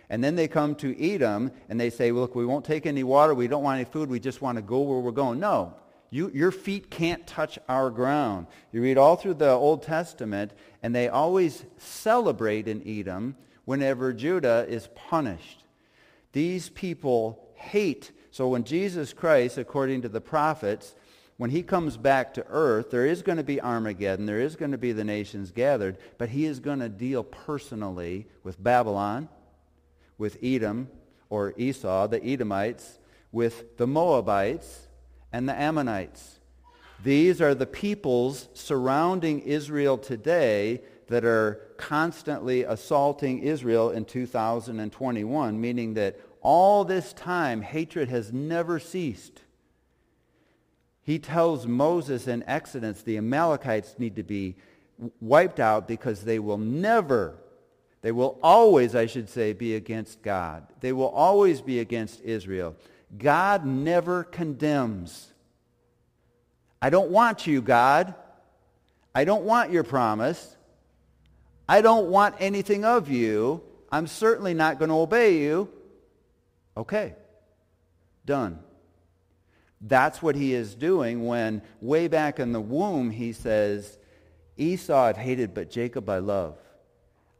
And then they come to Edom and they say, look, we won't take any water. We don't want any food. We just want to go where we're going. No, you, your feet can't touch our ground. You read all through the Old Testament, and they always celebrate in Edom whenever Judah is punished. These people hate. So when Jesus Christ, according to the prophets, when he comes back to earth, there is going to be Armageddon. There is going to be the nations gathered. But he is going to deal personally with Babylon, with Edom or Esau, the Edomites, with the Moabites and the Ammonites. These are the peoples surrounding Israel today that are constantly assaulting Israel in 2021, meaning that all this time hatred has never ceased. He tells Moses in Exodus the Amalekites need to be wiped out because they will never, they will always, I should say, be against God. They will always be against Israel. God never condemns. I don't want you, God. I don't want your promise. I don't want anything of you. I'm certainly not going to obey you. Okay. Done. That's what he is doing when way back in the womb he says, Esau I've hated, but Jacob I love.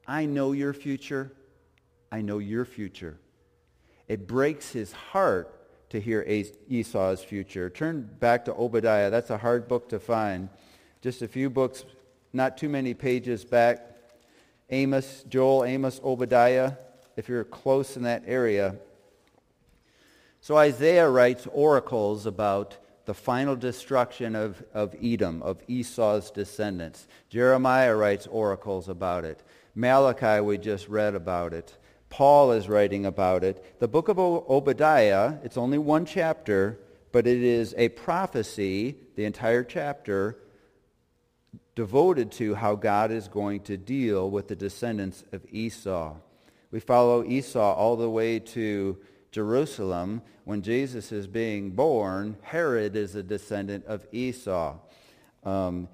I know your future. I know your future. It breaks his heart to hear Esau's future. Turn back to Obadiah. That's a hard book to find. Just a few books, not too many pages back. Amos, Joel, Amos, Obadiah. If you're close in that area, so Isaiah writes oracles about the final destruction of, of Edom, of Esau's descendants. Jeremiah writes oracles about it. Malachi, we just read about it. Paul is writing about it. The book of Obadiah, it's only one chapter, but it is a prophecy, the entire chapter, devoted to how God is going to deal with the descendants of Esau. We follow Esau all the way to Jerusalem, when Jesus is being born, Herod is a descendant of Esau. Um,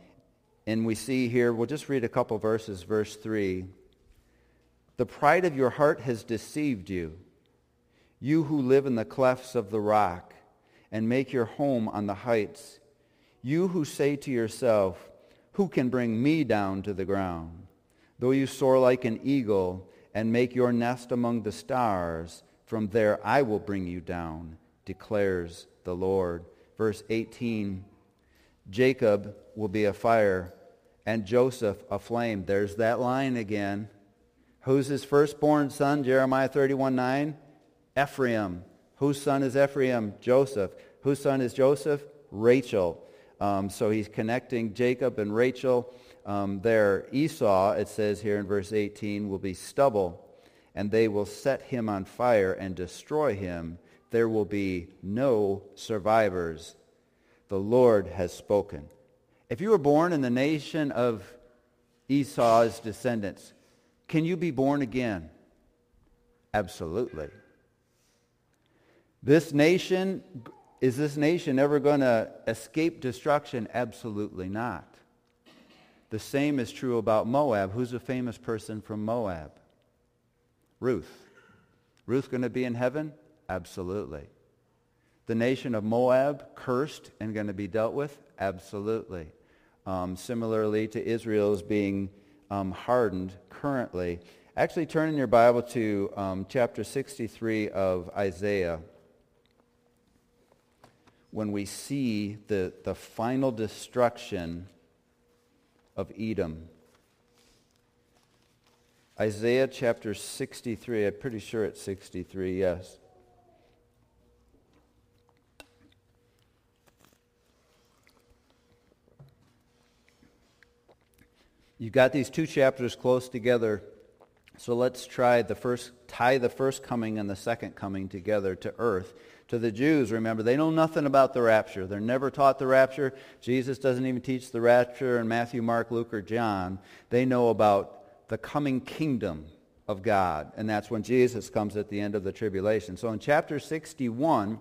and we see here, we'll just read a couple verses, verse 3. The pride of your heart has deceived you, you who live in the clefts of the rock and make your home on the heights. You who say to yourself, who can bring me down to the ground? Though you soar like an eagle and make your nest among the stars, from there I will bring you down, declares the Lord. Verse 18, Jacob will be a fire and Joseph a flame. There's that line again. Who's his firstborn son? Jeremiah 31, 9. Ephraim. Whose son is Ephraim? Joseph. Whose son is Joseph? Rachel. Um, so he's connecting Jacob and Rachel um, there. Esau, it says here in verse 18, will be stubble and they will set him on fire and destroy him. There will be no survivors. The Lord has spoken. If you were born in the nation of Esau's descendants, can you be born again? Absolutely. This nation, is this nation ever going to escape destruction? Absolutely not. The same is true about Moab. Who's a famous person from Moab? Ruth. Ruth going to be in heaven? Absolutely. The nation of Moab cursed and going to be dealt with? Absolutely. Um, similarly to Israel's being um, hardened currently. Actually, turn in your Bible to um, chapter 63 of Isaiah when we see the, the final destruction of Edom. Isaiah chapter 63. I'm pretty sure it's 63, yes. You've got these two chapters close together. So let's try the first, tie the first coming and the second coming together to earth. To the Jews, remember, they know nothing about the rapture. They're never taught the rapture. Jesus doesn't even teach the rapture in Matthew, Mark, Luke, or John. They know about the coming kingdom of God. And that's when Jesus comes at the end of the tribulation. So in chapter 61,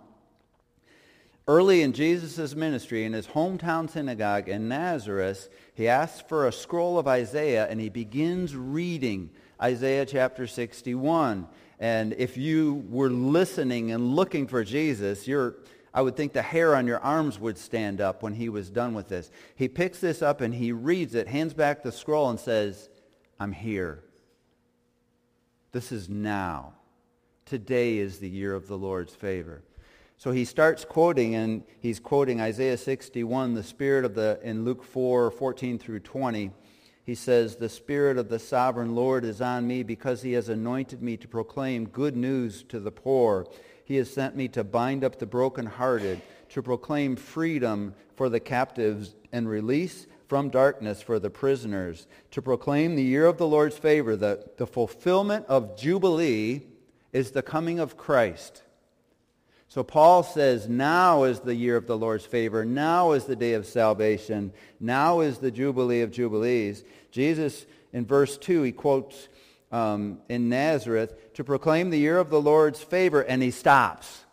early in Jesus' ministry, in his hometown synagogue in Nazareth, he asks for a scroll of Isaiah and he begins reading Isaiah chapter 61. And if you were listening and looking for Jesus, you're, I would think the hair on your arms would stand up when he was done with this. He picks this up and he reads it, hands back the scroll and says, I'm here. This is now. Today is the year of the Lord's favor. So he starts quoting, and he's quoting Isaiah 61, the spirit of the, in Luke 4, 14 through 20 he says, The Spirit of the sovereign Lord is on me because he has anointed me to proclaim good news to the poor. He has sent me to bind up the brokenhearted, to proclaim freedom for the captives and release from darkness for the prisoners, to proclaim the year of the Lord's favor, that the fulfillment of Jubilee is the coming of Christ. So Paul says, now is the year of the Lord's favor. Now is the day of salvation. Now is the Jubilee of Jubilees. Jesus, in verse 2, he quotes um, in Nazareth to proclaim the year of the Lord's favor, and he stops.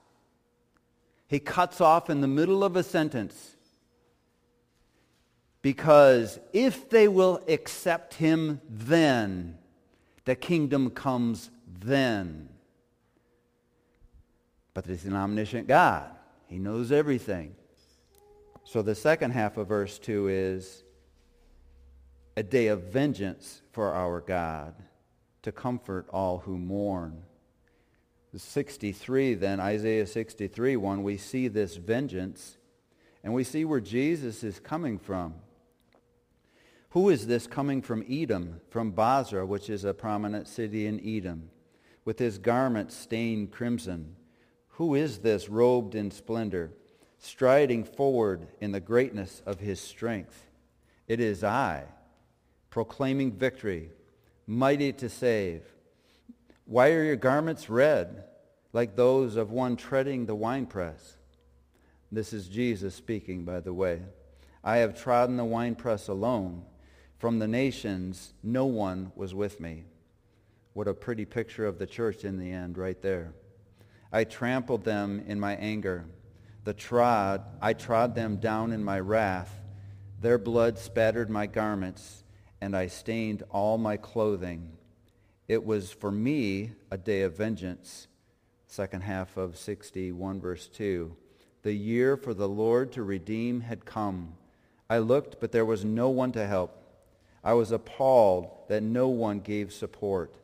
He cuts off in the middle of a sentence. Because if they will accept him then, the kingdom comes then. But he's an omniscient God. He knows everything. So the second half of verse 2 is a day of vengeance for our God to comfort all who mourn. 63 then, Isaiah 63, 1, we see this vengeance and we see where Jesus is coming from. Who is this coming from Edom, from Bozrah, which is a prominent city in Edom, with his garments stained crimson? Who is this robed in splendor, striding forward in the greatness of his strength? It is I, proclaiming victory, mighty to save. Why are your garments red, like those of one treading the winepress? This is Jesus speaking, by the way. I have trodden the winepress alone. From the nations, no one was with me. What a pretty picture of the church in the end right there. I trampled them in my anger. The trod, I trod them down in my wrath. Their blood spattered my garments, and I stained all my clothing. It was for me a day of vengeance. Second half of 61, verse 2. The year for the Lord to redeem had come. I looked, but there was no one to help. I was appalled that no one gave support.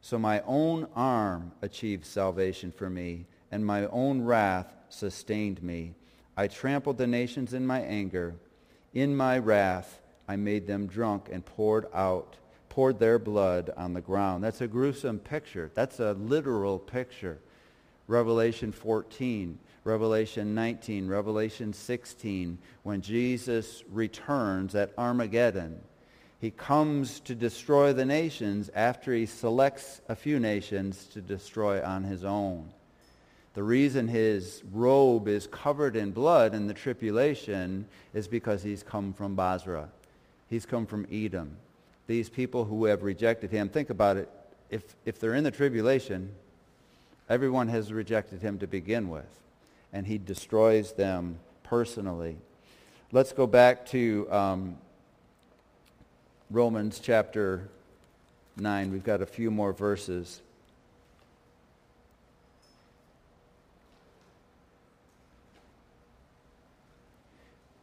So my own arm achieved salvation for me, and my own wrath sustained me. I trampled the nations in my anger. In my wrath I made them drunk and poured out, poured their blood on the ground. That's a gruesome picture. That's a literal picture. Revelation 14, Revelation 19, Revelation 16, when Jesus returns at Armageddon he comes to destroy the nations after he selects a few nations to destroy on his own. The reason his robe is covered in blood in the tribulation is because he's come from Bozrah. He's come from Edom. These people who have rejected him, think about it. If, if they're in the tribulation, everyone has rejected him to begin with. And he destroys them personally. Let's go back to um, Romans chapter 9. We've got a few more verses.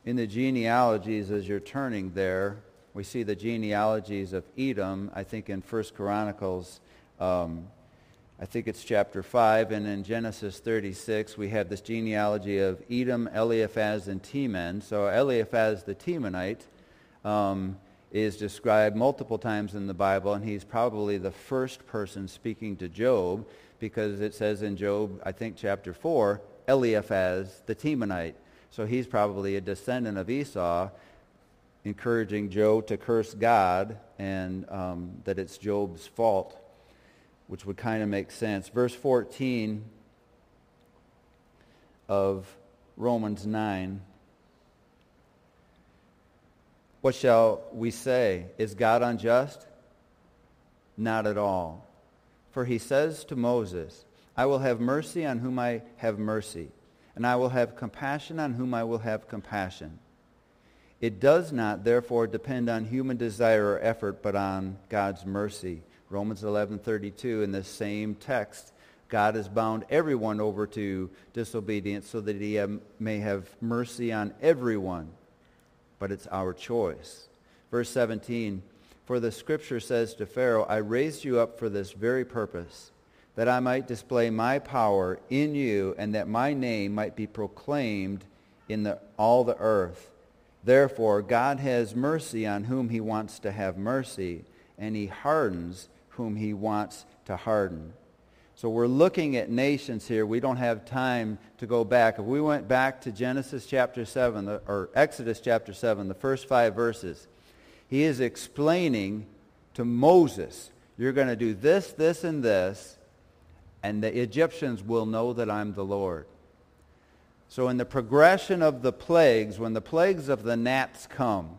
In the genealogies, as you're turning there, we see the genealogies of Edom, I think in First Chronicles, um, I think it's chapter 5, and in Genesis 36, we have this genealogy of Edom, Eliphaz, and Teman. So Eliphaz the Temanite um, is described multiple times in the Bible, and he's probably the first person speaking to Job because it says in Job, I think chapter 4, Eliphaz the Temanite. So he's probably a descendant of Esau, encouraging Job to curse God and um, that it's Job's fault. which would kind of make sense. Verse 14 of Romans 9. What shall we say? Is God unjust? Not at all. For he says to Moses, I will have mercy on whom I have mercy, and I will have compassion on whom I will have compassion. It does not, therefore, depend on human desire or effort, but on God's mercy. Romans 11:32 in the same text, God has bound everyone over to disobedience so that he may have mercy on everyone. But it's our choice. Verse 17, for the scripture says to Pharaoh, I raised you up for this very purpose, that I might display my power in you and that my name might be proclaimed in the, all the earth. Therefore, God has mercy on whom he wants to have mercy, and he hardens whom he wants to harden. So we're looking at nations here. We don't have time to go back. If we went back to Genesis chapter 7, or Exodus chapter 7, the first five verses, he is explaining to Moses, you're going to do this, this, and this, and the Egyptians will know that I'm the Lord. So in the progression of the plagues, when the plagues of the gnats come,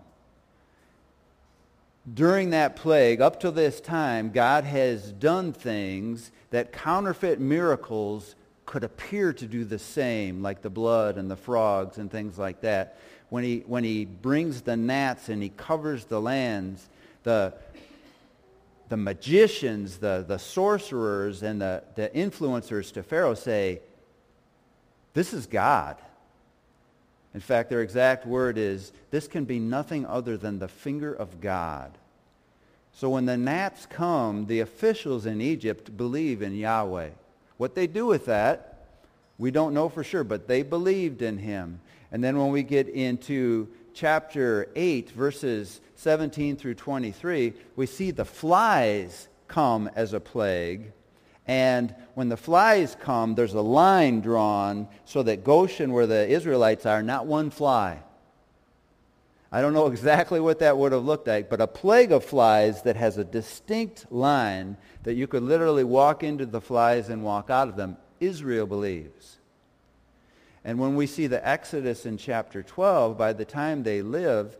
during that plague, up to this time, God has done things that counterfeit miracles could appear to do the same, like the blood and the frogs and things like that. When he, when he brings the gnats and he covers the lands, the, the magicians, the, the sorcerers, and the, the influencers to Pharaoh say, this is God. In fact, their exact word is, this can be nothing other than the finger of God. So when the gnats come, the officials in Egypt believe in Yahweh. What they do with that, we don't know for sure, but they believed in him. And then when we get into chapter 8, verses 17 through 23, we see the flies come as a plague. And when the flies come, there's a line drawn so that Goshen, where the Israelites are, not one fly. I don't know exactly what that would have looked like, but a plague of flies that has a distinct line that you could literally walk into the flies and walk out of them, Israel believes. And when we see the Exodus in chapter 12, by the time they live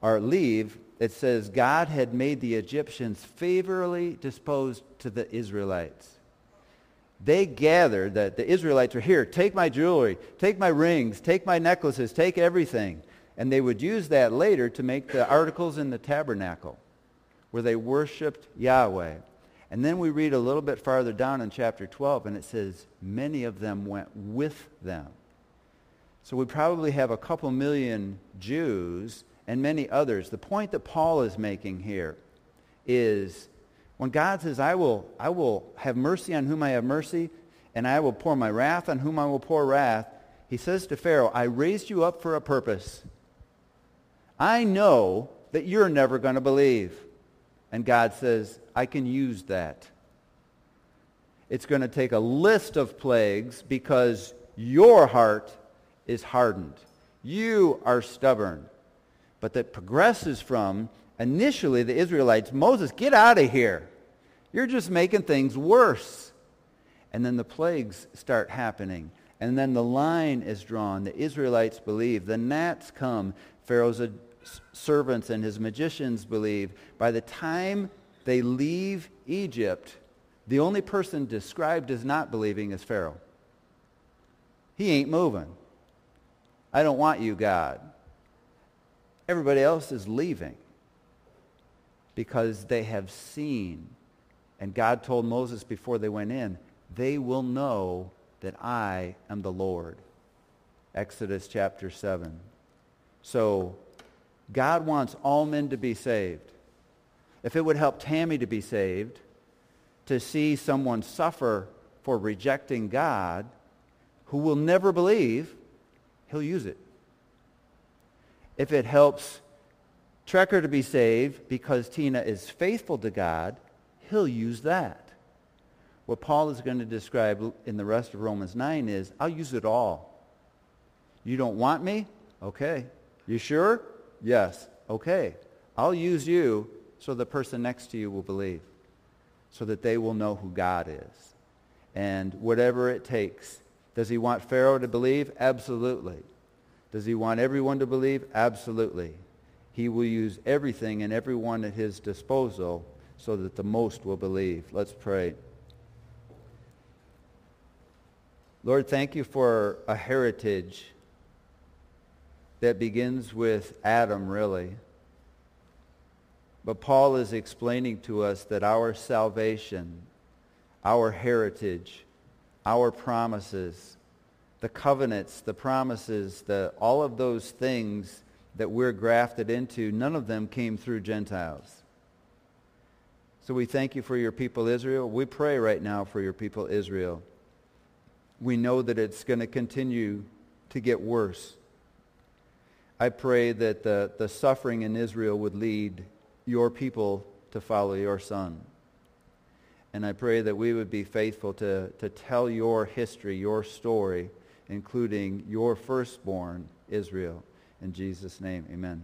or leave, it says God had made the Egyptians favorably disposed to the Israelites. They gathered that the Israelites were here, take my jewelry, take my rings, take my necklaces, take everything. And they would use that later to make the articles in the tabernacle where they worshiped Yahweh. And then we read a little bit farther down in chapter 12 and it says, many of them went with them. So we probably have a couple million Jews and many others. The point that Paul is making here is when God says, I will, I will have mercy on whom I have mercy, and I will pour my wrath on whom I will pour wrath, he says to Pharaoh, I raised you up for a purpose. I know that you're never going to believe. And God says, I can use that. It's going to take a list of plagues because your heart is hardened. You are stubborn. But that progresses from initially the Israelites, Moses, get out of here. You're just making things worse. And then the plagues start happening. And then the line is drawn. The Israelites believe. The gnats come. Pharaoh's servants and his magicians believe. By the time they leave Egypt, the only person described as not believing is Pharaoh. He ain't moving. I don't want you, God. Everybody else is leaving because they have seen. And God told Moses before they went in, they will know that I am the Lord. Exodus chapter 7. So God wants all men to be saved. If it would help Tammy to be saved, to see someone suffer for rejecting God, who will never believe, he'll use it. If it helps Trekker to be saved because Tina is faithful to God, he'll use that. What Paul is going to describe in the rest of Romans 9 is, I'll use it all. You don't want me? Okay. You sure? Yes. Okay. I'll use you so the person next to you will believe. so that they will know who God is. And whatever it takes. Does he want Pharaoh to believe? Absolutely. Does he want everyone to believe? Absolutely. He will use everything and everyone at his disposal so that the most will believe. Let's pray. Lord, thank you for a heritage that begins with Adam, really. But Paul is explaining to us that our salvation, our heritage, our promises, the covenants, the promises, the, all of those things that we're grafted into, none of them came through Gentiles. So we thank you for your people Israel. We pray right now for your people Israel. We know that it's going to continue to get worse. I pray that the, the suffering in Israel would lead your people to follow your son. And I pray that we would be faithful to, to tell your history, your story, including your firstborn, Israel. In Jesus' name, amen.